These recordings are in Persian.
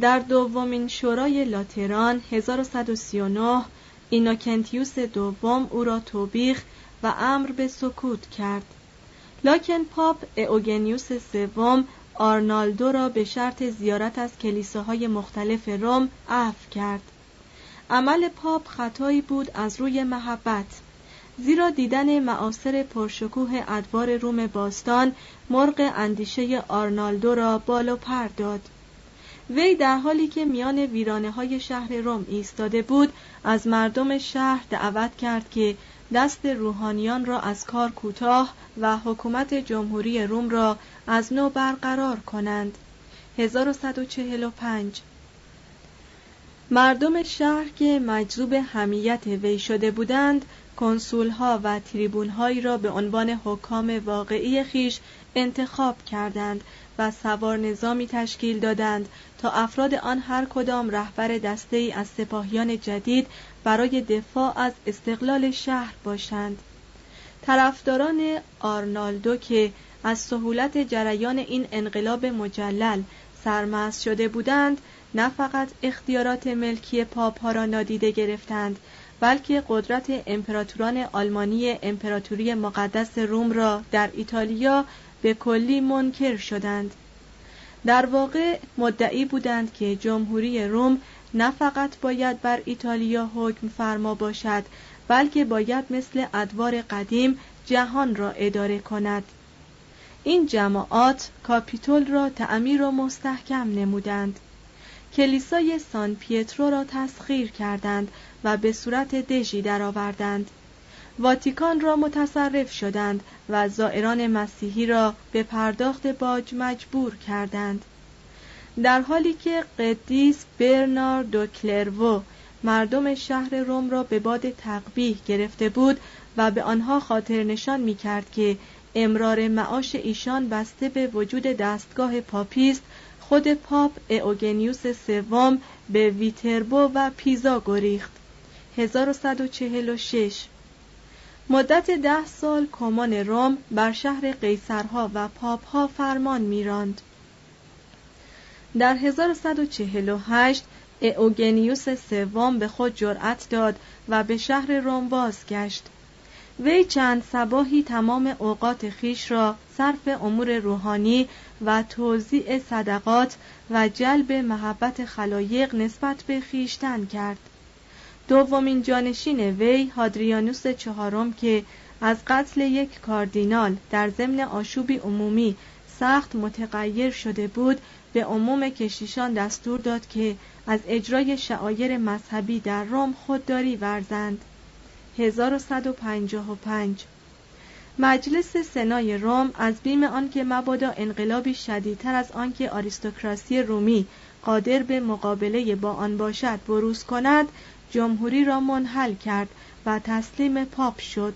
در دومین شورای لاتران 1139 اینوکنتیوس دوم او را توبیخ و امر به سکوت کرد. لاکن پاپ اوگنیوس سوم آرنالدو را به شرط زیارت از کلیساهای مختلف روم عفو کرد. عمل پاپ خطایی بود از روی محبت زیرا دیدن معاصر پرشکوه ادوار روم باستان مرغ اندیشه آرنالدو را بالو پر داد. وی در حالی که میان ویرانه های شهر روم ایستاده بود از مردم شهر دعوت کرد که دست روحانیان را از کار کوتاه و حکومت جمهوری روم را از نو برقرار کنند. 1145 مردم شهر که مجذوب همیت وی شده بودند کنسولها و تریبونهایی را به عنوان حکام واقعی خیش انتخاب کردند و سوار نظامی تشکیل دادند تا افراد آن هر کدام رهبر دسته ای از سپاهیان جدید برای دفاع از استقلال شهر باشند. طرفداران آرنالدو که از سهولت جریان این انقلاب مجلل سرمست شده بودند نه فقط اختیارات ملکی پاپ ها را نادیده گرفتند بلکه قدرت امپراتوران آلمانی امپراتوری مقدس روم را در ایتالیا به کلی منکر شدند. در واقع مدعی بودند که جمهوری روم نه فقط باید بر ایتالیا حکم فرما باشد بلکه باید مثل ادوار قدیم جهان را اداره کند. این جماعات کاپیتول را تعمیر و مستحکم نمودند. کلیسای سان پیترو را تسخیر کردند و به صورت دژی درآوردند. واتیکان را متصرف شدند و زائران مسیحی را به پرداخت باج مجبور کردند. در حالی که قدیس برناردو کلرو مردم شهر روم را به باد تقبیح گرفته بود و به آنها خاطر نشان می کرد که امرار معاش ایشان بسته به وجود دستگاه پاپی است خود پاپ اوگنیوس سوم به ویتربو و پیزا گریخت. 1146 مدت ده سال کمون روم بر شهر قیصرها و پاپها فرمان میراند. در 1148 اوگنیوس سوم به خود جرأت داد و به شهر روم بازگشت. وی چند سباهی تمام اوقات خیش را صرف امور روحانی و توزیع صدقات و جلب محبت خلایق نسبت به خیشتن کرد. دومین جانشین وی هادریانوس چهارم که از قتل یک کاردینال در ضمن آشوبی عمومی سخت متغیر شده بود به عموم کشیشان دستور داد که از اجرای شعایر مذهبی در روم خودداری ورزند. 1155 مجلس سنای روم از بیم آنکه مبادا انقلابی شدیدتر از آنکه آریستوکراسی رومی قادر به مقابله با آن باشد بروز کند جمهوری را منحل کرد و تسلیم پاپ شد.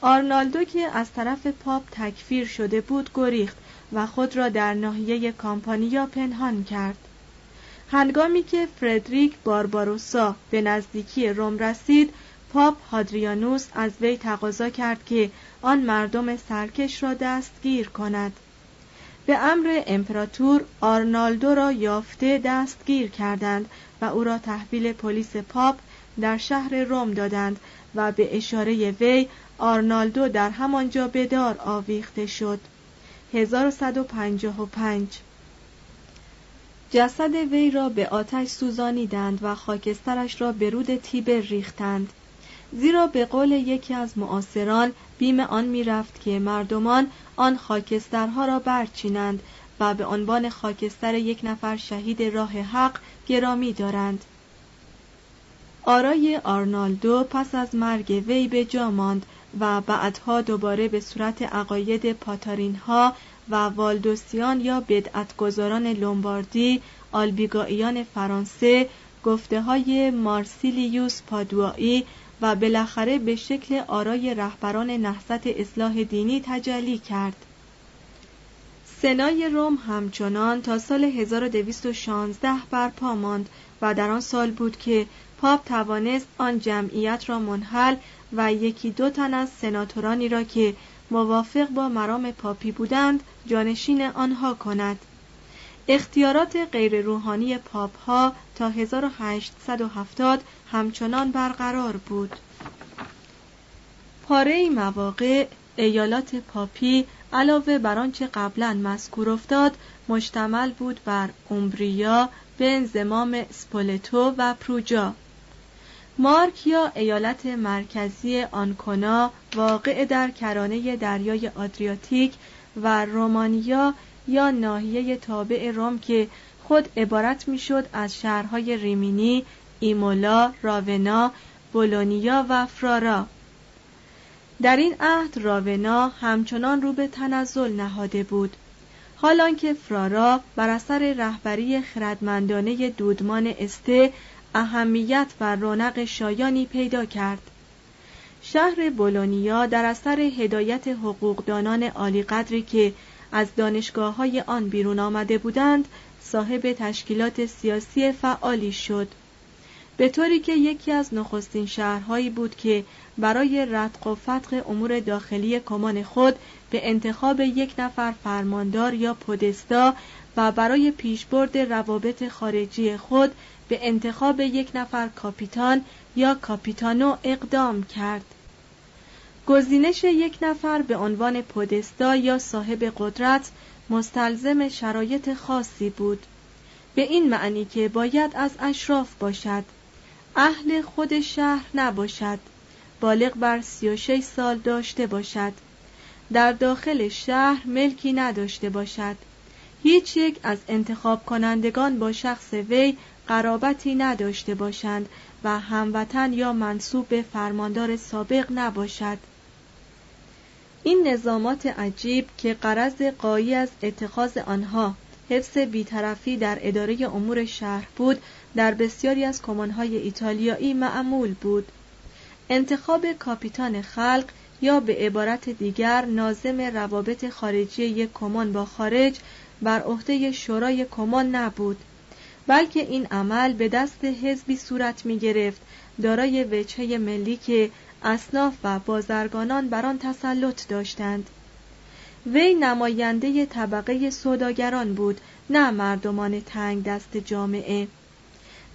آرنالدو که از طرف پاپ تکفیر شده بود گریخت و خود را در ناحیه کامپانیا پنهان کرد. هنگامی که فردریک بارباروسا به نزدیکی روم رسید پاپ هادریانوس از وی تقاضا کرد که آن مردم سرکش را دستگیر کند. به امر امپراتور آرنالدو را یافته دستگیر کردند و او را تحویل پلیس پاپ در شهر روم دادند و به اشاره وی آرنالدو در همانجا به دار آویخته شد. 1155 جسد وی را به آتش سوزانیدند و خاکسترش را به رود تیبر ریختند. زیرا به قول یکی از معاصران بیم آن می‌رفت که مردمان آن خاکسترها را برچینند و به عنوان خاکستر یک نفر شهید راه حق گرامی دارند. آرای آرنالدو پس از مرگ وی به جا ماند و بعدها دوباره به صورت عقاید پاتارین ها و والدوسیان یا بدعتگذاران لومباردی آلبیگاییان فرانسه گفته های مارسیلیوس پادوایی و بالاخره به شکل آرای رهبران نهضت اصلاح دینی تجلی کرد. سنای روم همچنان تا سال 1216 برپا ماند و در آن سال بود که پاپ توانست آن جمعیت را منحل و یکی دو تن از سناتورانی را که موافق با مرام پاپی بودند جانشین آنها کند. اختیارات غیر روحانی پاپ ها تا 1870 همچنان برقرار بود. پاره مواقع ایالات پاپی علاوه بر آنچه قبلا مذکور افتاد مشتمل بود بر اومبریا به انزمام سپولتو و پروجا. مارک یا ایالت مرکزی آنکونا واقع در کرانه دریای آدریاتیک و رومانیا یا ناحیه تابع روم که خود عبارت می‌شد از شهرهای ریمینی، ایمولا، راونا، بولونیا و فرارا. در این عهد راونا همچنان رو به تنزل نهاده بود. حالان که فرارا بر اثر رهبری خردمندانه دودمان استه اهمیت و رونق شایانی پیدا کرد. شهر بولونیا در اثر هدایت حقوقدانان عالی قدری که از دانشگاه های آن بیرون آمده بودند صاحب تشکیلات سیاسی فعالی شد. به طوری که یکی از نخستین شهرهایی بود که برای ردق و فتق امور داخلی کمان خود به انتخاب یک نفر فرماندار یا پودستا و برای پیشبرد روابط خارجی خود به انتخاب یک نفر کاپیتان یا کاپیتانو اقدام کرد. گزینش یک نفر به عنوان پودستا یا صاحب قدرت مستلزم شرایط خاصی بود. به این معنی که باید از اشراف باشد. اهل خود شهر نباشد. بالغ بر سی و شش سال داشته باشد. در داخل شهر ملکی نداشته باشد. هیچ یک از انتخاب کنندگان با شخص وی قرابتی نداشته باشند و هموطن یا منصوب به فرماندار سابق نباشد. این نظامات عجیب که قرض قایی از اتخاذ آنها حفظ بیطرفی در اداره امور شهر بود در بسیاری از کمانهای ایتالیایی معمول بود. انتخاب کاپیتان خلق یا به عبارت دیگر نازم روابط خارجی یک کمان با خارج بر عهده شورای کمان نبود. بلکه این عمل به دست حزبی صورت می گرفت دارای وجهه ملی که اصناف و بازرگانان بر آن تسلط داشتند وی نماینده طبقه سوداگران بود نه مردمان تنگ دست جامعه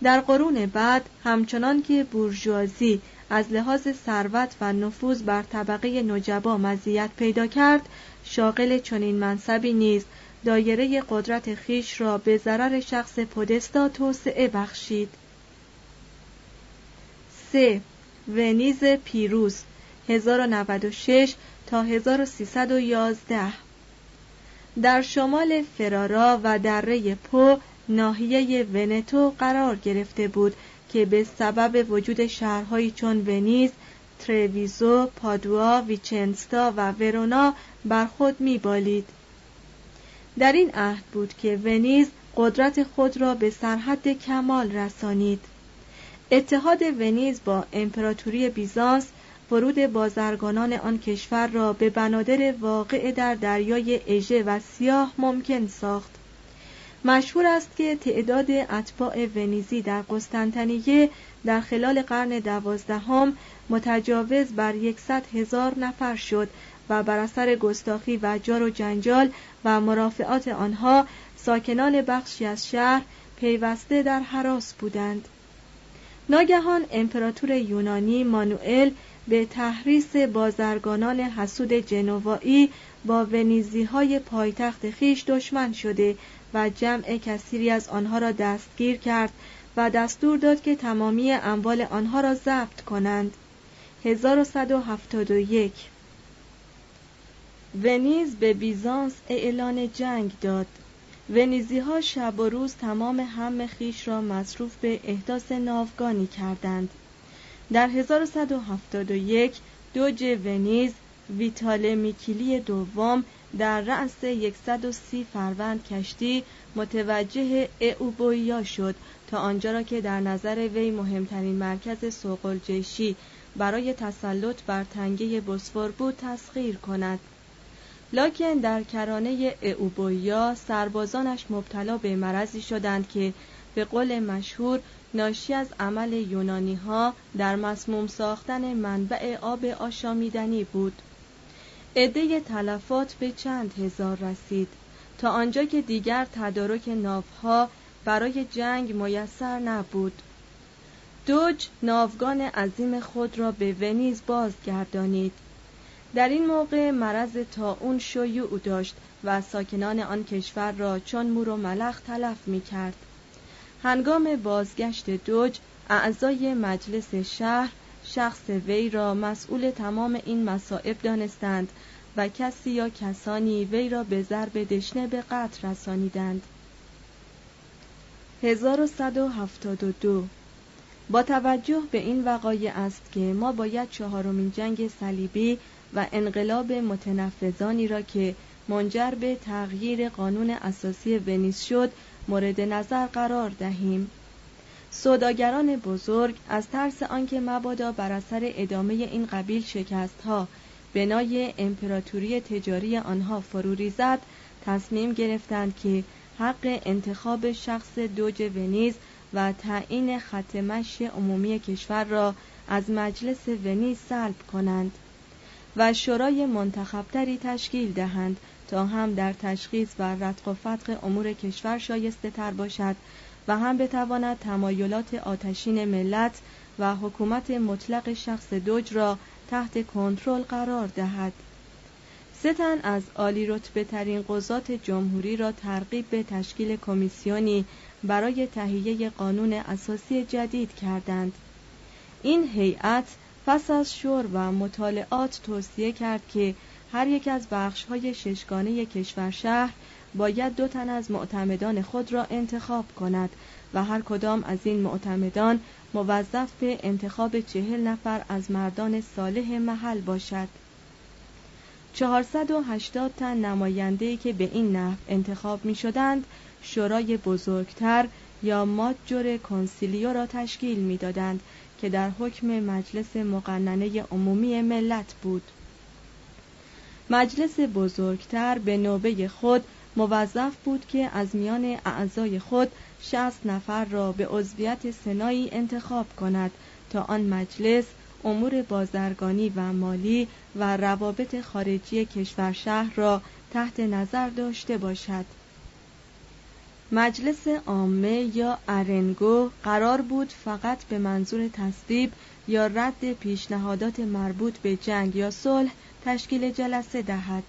در قرون بعد همچنان که بورژوازی از لحاظ ثروت و نفوذ بر طبقه نجبا مزیت پیدا کرد شاغل چنین منصبی نیز دایره قدرت خیش را به ضرر شخص پودستا توسعه بخشید 3. ونیز پیروز 1096 تا 1311 در شمال فرارا و دره پو ناحیه ونتو قرار گرفته بود که به سبب وجود شهرهایی چون ونیز، ترویزو، پادوا، ویچنستا و ورونا بر خود میبالید. در این عهد بود که ونیز قدرت خود را به سرحد کمال رسانید. اتحاد ونیز با امپراتوری بیزانس ورود بازرگانان آن کشور را به بنادر واقع در دریای اژه و سیاه ممکن ساخت. مشهور است که تعداد اتباع ونیزی در قسطنطنیه در خلال قرن دوازدهم متجاوز بر یکصد هزار نفر شد و بر اثر گستاخی و جار و جنجال و مرافعات آنها ساکنان بخشی از شهر پیوسته در حراس بودند. ناگهان امپراتور یونانی مانوئل به تحریس بازرگانان حسود جنوایی با ونیزی های پایتخت خیش دشمن شده و جمع کثیری از آنها را دستگیر کرد و دستور داد که تمامی اموال آنها را ضبط کنند. 1171 ونیز به بیزانس اعلان جنگ داد. ونیزی ها شب و روز تمام هم خیش را مصروف به احداث ناوگانی کردند. در 1171 دوج ونیز ویتال میکیلی دوم در رأس 130 فروند کشتی متوجه اوبویا شد تا آنجا را که در نظر وی مهمترین مرکز سوقل جیشی برای تسلط بر تنگه بسفور بود تسخیر کند. لکن در کرانه اوبویا سربازانش مبتلا به مرضی شدند که به قول مشهور ناشی از عمل یونانی ها در مسموم ساختن منبع آب آشامیدنی بود. عده تلفات به چند هزار رسید. تا آنجا که دیگر تدارک ناوها برای جنگ میسر نبود. دوج ناوگان عظیم خود را به ونیز بازگردانید. در این موقع مرض اون شیوع داشت و ساکنان آن کشور را چون مور و ملخ تلف می کرد. هنگام بازگشت دوج اعضای مجلس شهر شخص وی را مسئول تمام این مصائب دانستند و کسی یا کسانی وی را به ضرب دشنه به قتل رسانیدند 1172 با توجه به این وقایع است که ما باید چهارمین جنگ صلیبی و انقلاب متنفذانی را که منجر به تغییر قانون اساسی ونیز شد مورد نظر قرار دهیم. سوداگران بزرگ از ترس آنکه مبادا بر اثر ادامه این قبیل شکست ها بنای امپراتوری تجاری آنها فرو ریزد تصمیم گرفتند که حق انتخاب شخص دوج ونیز و تعیین خط عمومی کشور را از مجلس ونیز سلب کنند. و شورای منتخبتری تشکیل دهند تا هم در تشخیص و رتق و فتق امور کشور شایسته تر باشد و هم بتواند تمایلات آتشین ملت و حکومت مطلق شخص دوج را تحت کنترل قرار دهد. سه تن از عالی رتبه ترین قضات جمهوری را ترغیب به تشکیل کمیسیونی برای تهیه قانون اساسی جدید کردند. این هیئت پس از شور و مطالعات توصیه کرد که هر یک از بخش های ششگانه کشور شهر باید دو تن از معتمدان خود را انتخاب کند و هر کدام از این معتمدان موظف به انتخاب چهل نفر از مردان صالح محل باشد. 480 تن نماینده که به این نحو انتخاب می شدند شورای بزرگتر یا ماجور کنسیلیو را تشکیل می دادند که در حکم مجلس مقننه عمومی ملت بود. مجلس بزرگتر به نوبه خود موظف بود که از میان اعضای خود شست نفر را به عضویت سنایی انتخاب کند تا آن مجلس امور بازرگانی و مالی و روابط خارجی کشور شهر را تحت نظر داشته باشد. مجلس عامه یا ارنگو قرار بود فقط به منظور تصویب یا رد پیشنهادات مربوط به جنگ یا صلح تشکیل جلسه دهد.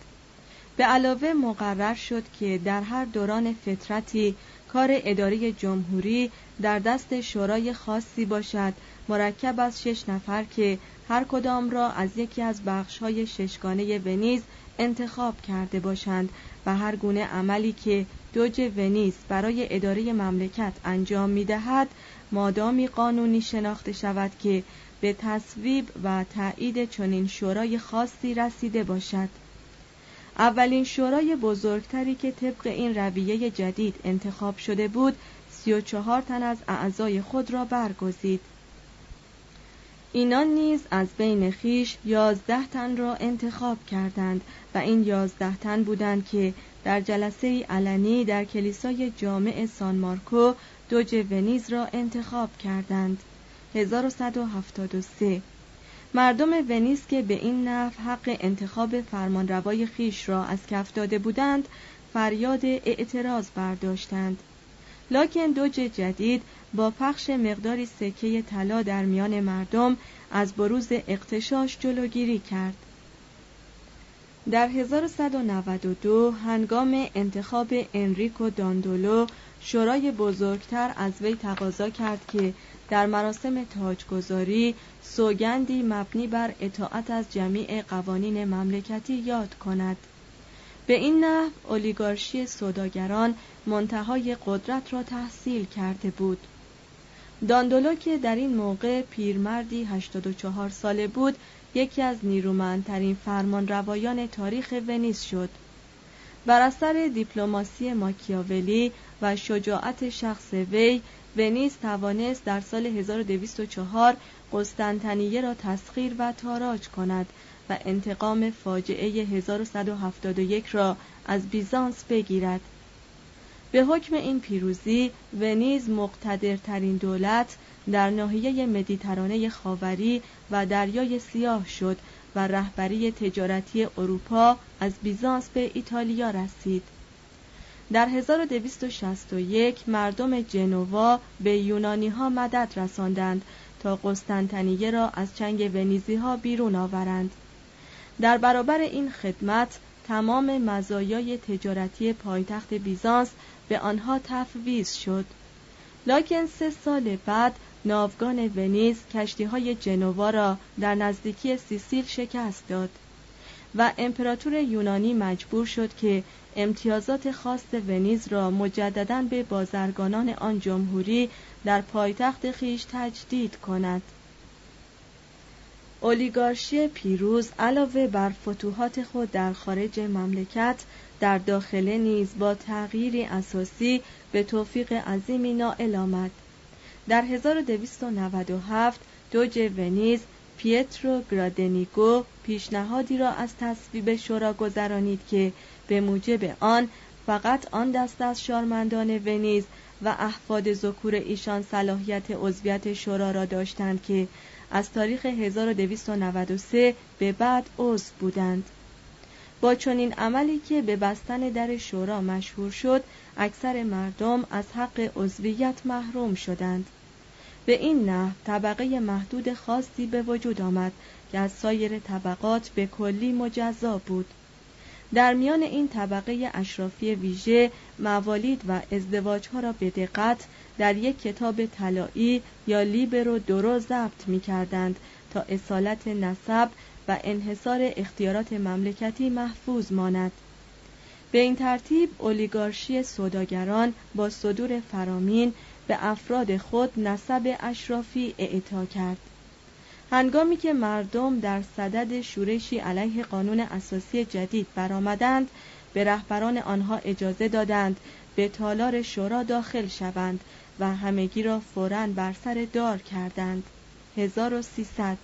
به علاوه مقرر شد که در هر دوران فترتی کار اداره جمهوری در دست شورای خاصی باشد مرکب از شش نفر که هر کدام را از یکی از بخشهای ششگانه ونیز انتخاب کرده باشند و هر گونه عملی که دوج ونیز برای اداره مملکت انجام می دهد مادامی قانونی شناخته شود که به تصویب و تایید چنین شورای خاصی رسیده باشد. اولین شورای بزرگتری که طبق این رویه جدید انتخاب شده بود سی و چهار تن از اعضای خود را برگزید. اینان نیز از بین خیش یازده تن را انتخاب کردند و این یازده تن بودند که در جلسه علنی در کلیسای جامع سان مارکو دوج ونیز را انتخاب کردند. 1173 مردم ونیز که به این نحو حق انتخاب فرمانروای خیش را از کف داده بودند فریاد اعتراض برداشتند. لاکن دوج جدید با پخش مقداری سکه طلا در میان مردم از بروز اقتشاش جلوگیری کرد. در 1192 هنگام انتخاب انریکو داندولو شورای بزرگتر از وی تقاضا کرد که در مراسم تاجگذاری سوگندی مبنی بر اطاعت از جمیع قوانین مملکتی یاد کند. به این نحو اولیگارشی سوداگران منتهای قدرت را تحصیل کرده بود. داندولو که در این موقع پیرمردی 84 ساله بود یکی از نیرومندترین فرمان روایان تاریخ ونیز شد. بر اثر دیپلماسی ماکیاولی و شجاعت شخص وی ونیز توانست در سال 1204 قسطنطنیه را تسخیر و تاراج کند و انتقام فاجعه 1171 را از بیزانس بگیرد. به حکم این پیروزی ونیز مقتدرترین دولت در ناحیه مدیترانه خاوری و دریای سیاه شد و رهبری تجارتی اروپا از بیزانس به ایتالیا رسید. در 1261 مردم جنوا به یونانی ها مدد رساندند تا قسطنطنیه را از چنگ ونیزی ها بیرون آورند. در برابر این خدمت تمام مزایای تجارتی پایتخت بیزانس به آنها تفویض شد. لاکن سه سال بعد ناوگان ونیز کشتی های جنوا را در نزدیکی سیسیل شکست داد و امپراتور یونانی مجبور شد که امتیازات خاص ونیز را مجددا به بازرگانان آن جمهوری در پایتخت خیش تجدید کند. اولیگارشی پیروز علاوه بر فتوحات خود در خارج مملکت در داخله نیز با تغییری اساسی به توفیق عظیمی نائل آمد در 1297 دوج ونیز پیترو گرادنیگو پیشنهادی را از تصویب شورا گذرانید که به موجب آن فقط آن دست از شارمندان ونیز و احفاد ذکور ایشان صلاحیت عضویت شورا را داشتند که از تاریخ 1293 به بعد عضو بودند. با چنین عملی که به بستن در شورا مشهور شد اکثر مردم از حق عضویت محروم شدند. به این نحو طبقه محدود خاصی به وجود آمد که از سایر طبقات به کلی مجزا بود. در میان این طبقه اشرافی ویژه موالید و ازدواجها را به دقت در یک کتاب طلایی یا لیبرو درو ضبط می کردند تا اصالت نسب و انحصار اختیارات مملکتی محفوظ ماند. به این ترتیب اولیگارشی سوداگران با صدور فرامین به افراد خود نسب اشرافی اعطا کرد. هنگامی که مردم در صدد شورشی علیه قانون اساسی جدید برآمدند به رهبران آنها اجازه دادند به تالار شورا داخل شوند و همگی را فوراً بر سر دار کردند. 1300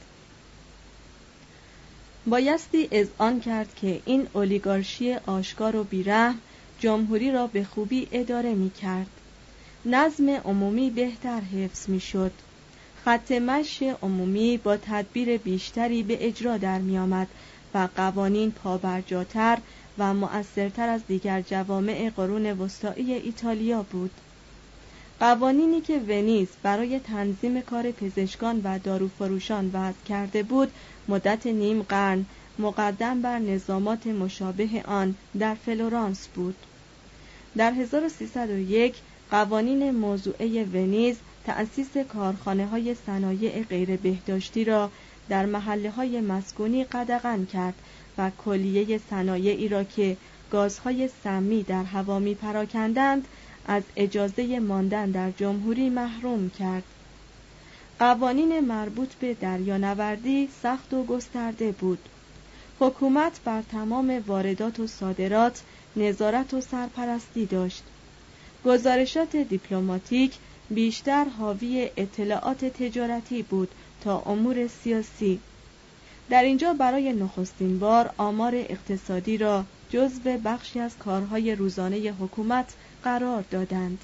بایستی آن کرد که این اولیگارشی آشکار و بیرحم جمهوری را به خوبی اداره می کرد نظم عمومی بهتر حفظ می شد خط مش عمومی با تدبیر بیشتری به اجرا در می آمد و قوانین پابرجاتر و مؤثرتر از دیگر جوامع قرون وسطایی ایتالیا بود. قوانینی که ونیز برای تنظیم کار پزشکان و داروفروشان وضع کرده بود مدت نیم قرن مقدم بر نظامات مشابه آن در فلورانس بود. در 1301 قوانین موضوعه ونیز تأسیس کارخانه های صنایع غیر بهداشتی را در محله های مسکونی قدغن کرد و کلیه صنایعی را که گازهای سمی در هوا می پراکندند از اجازه ماندن در جمهوری محروم کرد. قوانین مربوط به دریانوردی سخت و گسترده بود. حکومت بر تمام واردات و صادرات نظارت و سرپرستی داشت. گزارشات دیپلماتیک بیشتر حاوی اطلاعات تجارتی بود تا امور سیاسی. در اینجا برای نخستین بار آمار اقتصادی را جزو بخشی از کارهای روزانه حکومت قرار دادند.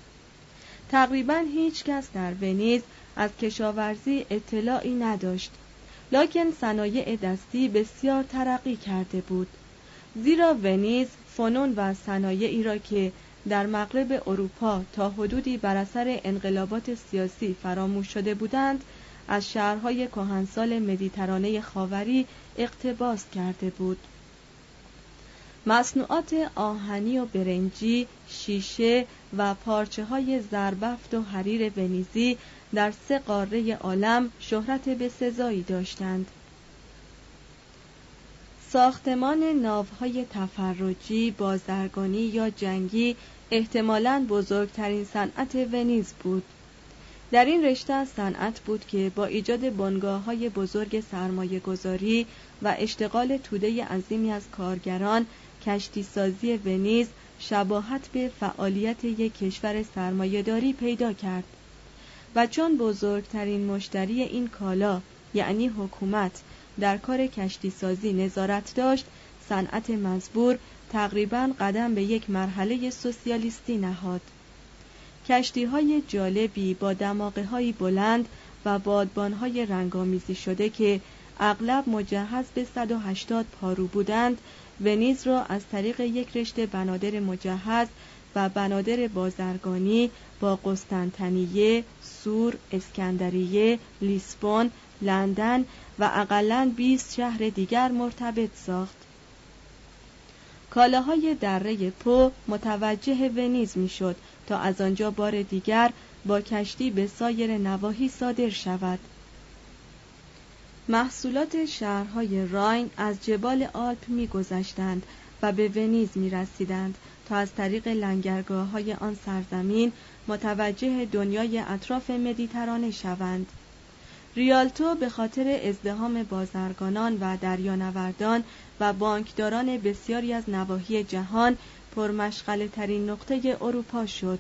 تقریبا هیچ کس در ونیز از کشاورزی اطلاعی نداشت. لکن صنایع دستی بسیار ترقی کرده بود. زیرا ونیز فنون و صنایعی را که در مغرب اروپا تا حدودی بر اثر انقلابات سیاسی فراموش شده بودند از شهرهای کهنسال مدیترانه خاوری اقتباس کرده بود. مصنوعات آهنی و برنجی، شیشه و پارچه های زربفت و حریر ونیزی در سه قاره عالم شهرت به سزایی داشتند. ساختمان ناوهای تفرجی، بازرگانی یا جنگی احتمالاً بزرگترین صنعت ونیز بود. در این رشته از صنعت بود که با ایجاد بنگاه های بزرگ سرمایه گذاری و اشتغال توده عظیمی از کارگران کشتی سازی ونیز شباهت به فعالیت یک کشور سرمایهداری پیدا کرد. و چون بزرگترین مشتری این کالا یعنی حکومت در کار کشتی سازی نظارت داشت صنعت مزبور تقریبا قدم به یک مرحله سوسیالیستی نهاد. کشتی های جالبی با دماغه های بلند و بادبان های رنگامیزی شده که اغلب مجهز به 180 پارو بودند ونیز را از طریق یک رشته بنادر مجهز و بنادر بازرگانی با قسطنطنیه، سور، اسکندریه، لیسبون، لندن و اقلا 20 شهر دیگر مرتبط ساخت. کالاهای دره پو متوجه ونیز می‌شد تا از آنجا بار دیگر با کشتی به سایر نواحی صادر شود. محصولات شهرهای راین از جبال آلپ میگذشتند و به ونیز می رسیدند تا از طریق لنگرگاه های آن سرزمین متوجه دنیای اطراف مدیترانه شوند. ریالتو به خاطر ازدهام بازرگانان و دریانوردان و بانکداران بسیاری از نواحی جهان پرمشغله ترین نقطه اروپا شد.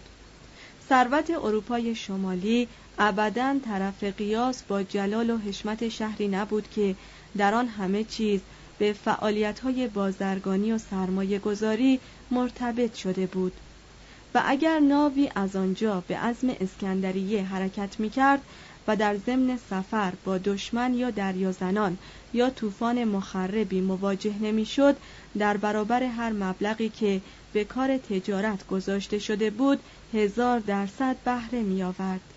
ثروت اروپای شمالی ابدا طرف قیاس با جلال و حشمت شهری نبود که در آن همه چیز به فعالیت‌های بازرگانی و سرمایه گذاری مرتبط شده بود و اگر ناوی از آنجا به عزم اسکندریه حرکت می کرد و در ضمن سفر با دشمن یا دریازنان یا طوفان مخربی مواجه نمی‌شد در برابر هر مبلغی که به کار تجارت گذاشته شده بود هزار درصد بهره می آورد.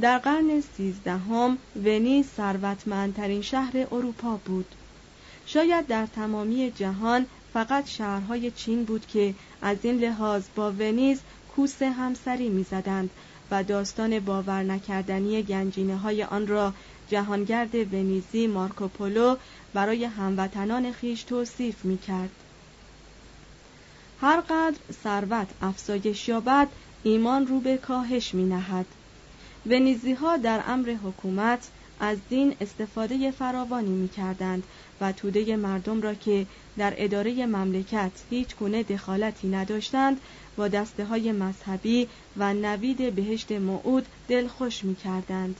در قرن سیزدهم ونیز ثروتمندترین شهر اروپا بود شاید در تمامی جهان فقط شهرهای چین بود که از این لحاظ با ونیز کوس همسری می‌زدند و داستان باور نکردنی گنجینه های آن را جهانگرد ونیزی مارکوپولو برای هموطنان خیش توصیف می کرد. هر قدر ثروت افزایش یابد ایمان رو به کاهش می نهد ونیزی ها در امر حکومت از دین استفاده فراوانی می کردند و توده مردم را که در اداره مملکت هیچ گونه دخالتی نداشتند با دسته های مذهبی و نوید بهشت موعود دلخوش می کردند.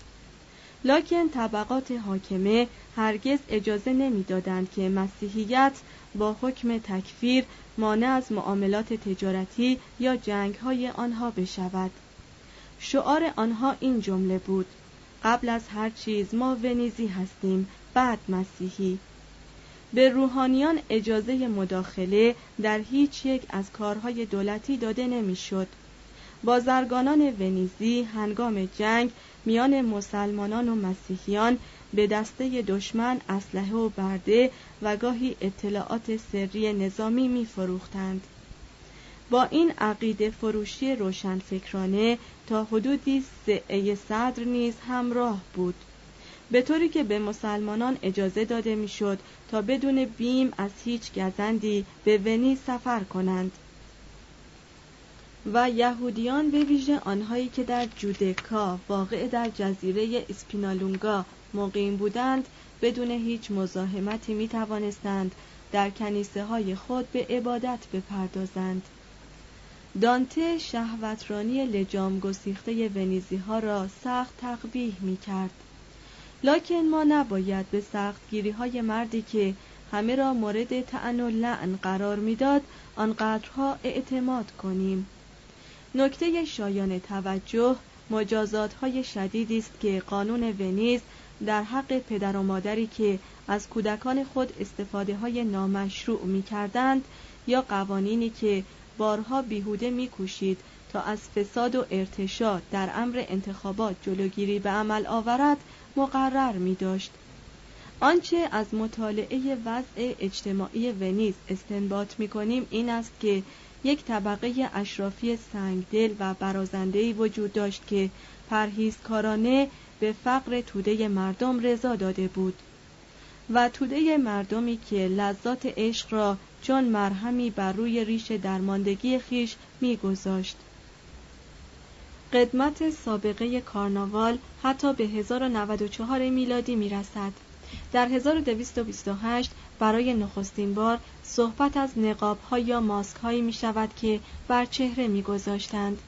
لکن طبقات حاکمه هرگز اجازه نمی‌دادند که مسیحیت با حکم تکفیر مانع از معاملات تجارتی یا جنگ های آنها بشود شعار آنها این جمله بود قبل از هر چیز ما ونیزی هستیم بعد مسیحی به روحانیان اجازه مداخله در هیچ یک از کارهای دولتی داده نمی‌شد. بازرگانان ونیزی هنگام جنگ میان مسلمانان و مسیحیان به دسته دشمن اسلحه و برده و گاهی اطلاعات سری نظامی می فروختند. با این عقیده فروشی روشنفکرانه تا حدودی سعه صدر نیز همراه بود. به طوری که به مسلمانان اجازه داده می‌شد تا بدون بیم از هیچ گزندی به ونی سفر کنند. و یهودیان به ویژه آنهایی که در جودکا واقع در جزیره اسپینالونگا مقیم بودند بدون هیچ مزاحمتی می توانستند در کنیسه های خود به عبادت بپردازند. دانته شهوترانی لجام گسیخته ونیزی ها را سخت تقبیح می کرد لکن ما نباید به سختگیری های مردی که همه را مورد تعن و لعن قرار می‌داد آنقدرها اعتماد کنیم. نکته شایان توجه مجازات های شدیدی است که قانون ونیز در حق پدر و مادری که از کودکان خود استفاده های نامشروع می کردند یا قوانینی که بارها بیهوده میکوشید تا از فساد و ارتشاد در امر انتخابات جلوگیری به عمل آورد مقرر می داشت. آنچه از مطالعه وضع اجتماعی ونیز استنباط می کنیم این است که یک طبقه اشرافی سنگدل و برازندهی وجود داشت که پرهیزکارانه به فقر توده مردم رضا داده بود و توده مردمی که لذات عشق را چون مرهمی بر روی ریش درماندگی خیش میگذاشت قدمت سابقه کارناوال حتی به 1094 میلادی می‌رسد در 1228 برای نخستین بار صحبت از نقاب ها یا ماسک هایی می شود که بر چهره می گذاشتند.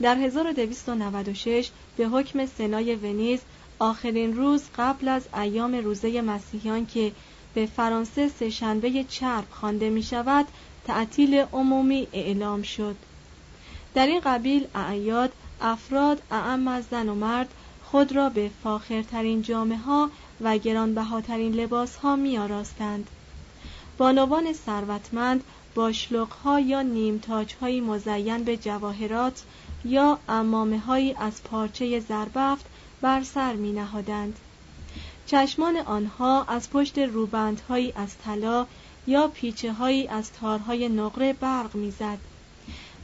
در 1296 به حکم سنای ونیز آخرین روز قبل از ایام روزه مسیحیان که به فرانسه سهشنبه چرب خوانده می شود تعطیل عمومی اعلام شد در این قبیل اعیاد افراد اعم از زن و مرد خود را به فاخرترین جامعه ها و گرانبهاترین لباس ها می آراستند. بانوان ثروتمند با ها یا نیمتاج مزین به جواهرات یا امامه هایی از پارچه زربفت بر سر می نهادند. چشمان آنها از پشت روبندهایی از طلا یا پیچه هایی از تارهای نقره برق می‌زد.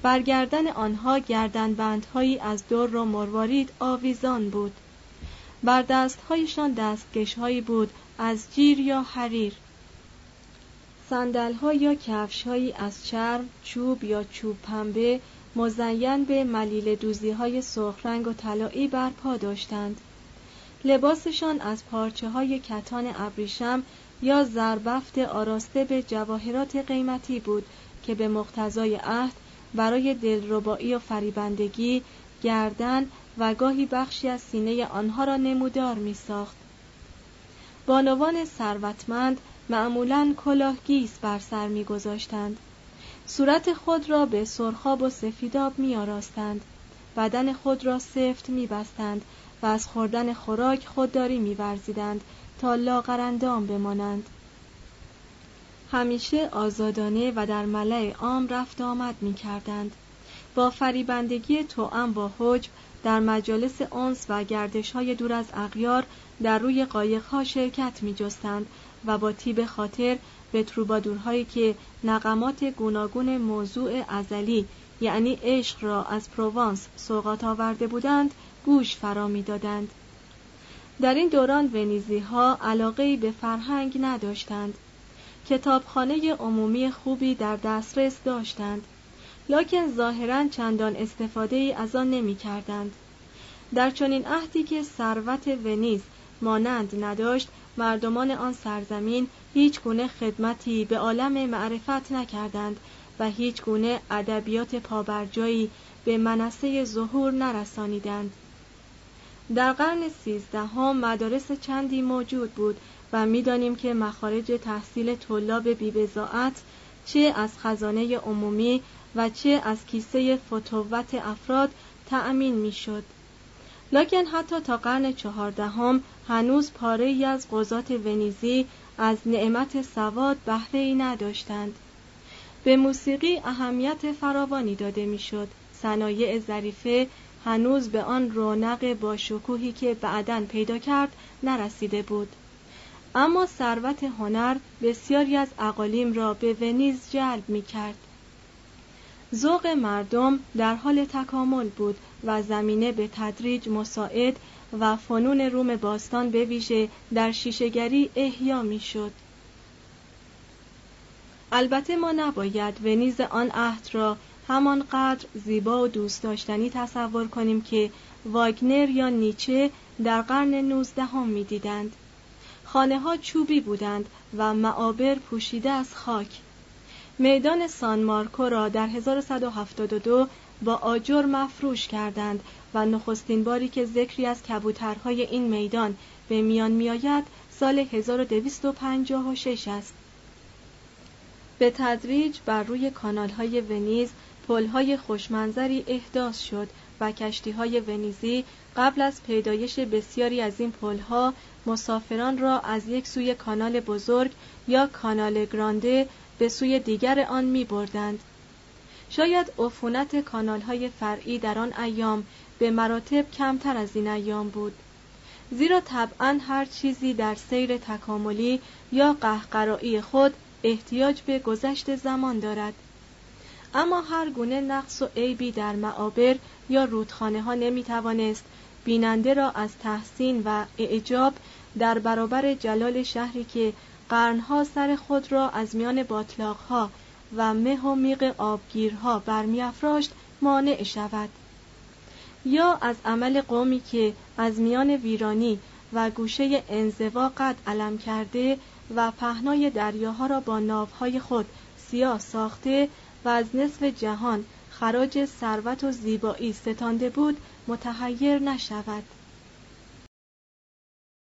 برگردن آنها گردنبندهایی از دور و مروارید آویزان بود بر دستهایشان دستکشهایی بود از جیر یا حریر سندلها یا کفشهایی از چرم چوب یا چوب پنبه مزین به ملیل دوزی های سرخ رنگ و طلایی بر پا داشتند لباسشان از پارچه های کتان ابریشم یا زربفت آراسته به جواهرات قیمتی بود که به مقتضای عهد برای دلربایی و فریبندگی گردن و گاهی بخشی از سینه آنها را نمودار می ساخت. بانوان ثروتمند معمولا کلاهگیس بر سر می گذاشتند. صورت خود را به سرخاب و سفیداب می آراستند. بدن خود را سفت می بستند و از خوردن خوراک خودداری می ورزیدند تا لاغرندام بمانند. همیشه آزادانه و در ملع عام رفت آمد می کردند. با فریبندگی توأم با حجب در مجالس انس و گردش های دور از اغیار در روی قایق ها شرکت می جستند و با تیب خاطر به تروبادورهایی که نقمات گوناگون موضوع ازلی یعنی عشق را از پروانس سوقات آورده بودند گوش فرا دادند. در این دوران ونیزی ها علاقه به فرهنگ نداشتند کتابخانه عمومی خوبی در دسترس داشتند لکن ظاهرا چندان استفاده ای از آن نمی کردند. در چنین عهدی که ثروت ونیز مانند نداشت مردمان آن سرزمین هیچ گونه خدمتی به عالم معرفت نکردند و هیچ گونه ادبیات پابرجایی به منصه ظهور نرسانیدند در قرن سیزدهم مدارس چندی موجود بود و می‌دانیم که مخارج تحصیل طلاب بیبزاعت چه از خزانه عمومی و چه از کیسه فتوت افراد تأمین می‌شد. لکن حتی تا قرن چهاردهم هنوز پاره ای از قضات ونیزی از نعمت سواد بهره ای نداشتند. به موسیقی اهمیت فراوانی داده می‌شد. صنایع ظریفه هنوز به آن رونق با شکوهی که بعدا پیدا کرد نرسیده بود. اما ثروت هنر بسیاری از اقالیم را به ونیز جلب می کرد. ذوق مردم در حال تکامل بود و زمینه به تدریج مساعد و فنون روم باستان به ویژه در شیشهگری احیا می‌شد. البته ما نباید ونیز آن عهد را همانقدر زیبا و دوست داشتنی تصور کنیم که واگنر یا نیچه در قرن نوزدهم می‌دیدند. خانه ها چوبی بودند و معابر پوشیده از خاک. میدان سان مارکو را در 1172 با آجر مفروش کردند و نخستین باری که ذکری از کبوترهای این میدان به میان میآید سال 1256 است. به تدریج بر روی کانالهای ونیز پلهای خوشمنظری احداث شد و کشتیهای ونیزی قبل از پیدایش بسیاری از این پلها مسافران را از یک سوی کانال بزرگ یا کانال گرانده به سوی دیگر آن می بردند. شاید عفونت کانالهای فرعی در آن ایام به مراتب کمتر از این ایام بود. زیرا طبعا هر چیزی در سیر تکاملی یا قهقرایی خود احتیاج به گذشت زمان دارد. اما هر گونه نقص و عیبی در معابر یا رودخانه ها نمی توانست بیننده را از تحسین و اعجاب در برابر جلال شهری که قرنها سر خود را از میان باطلاقها و مه و میغ آبگیرها برمیافراشت مانع شود. یا از عمل قومی که از میان ویرانی و گوشه انزوا قد علم کرده و پهنای دریاها را با ناوهای خود سیاه ساخته و از نصف جهان خراج ثروت و زیبایی ستانده بود متحیر نشود.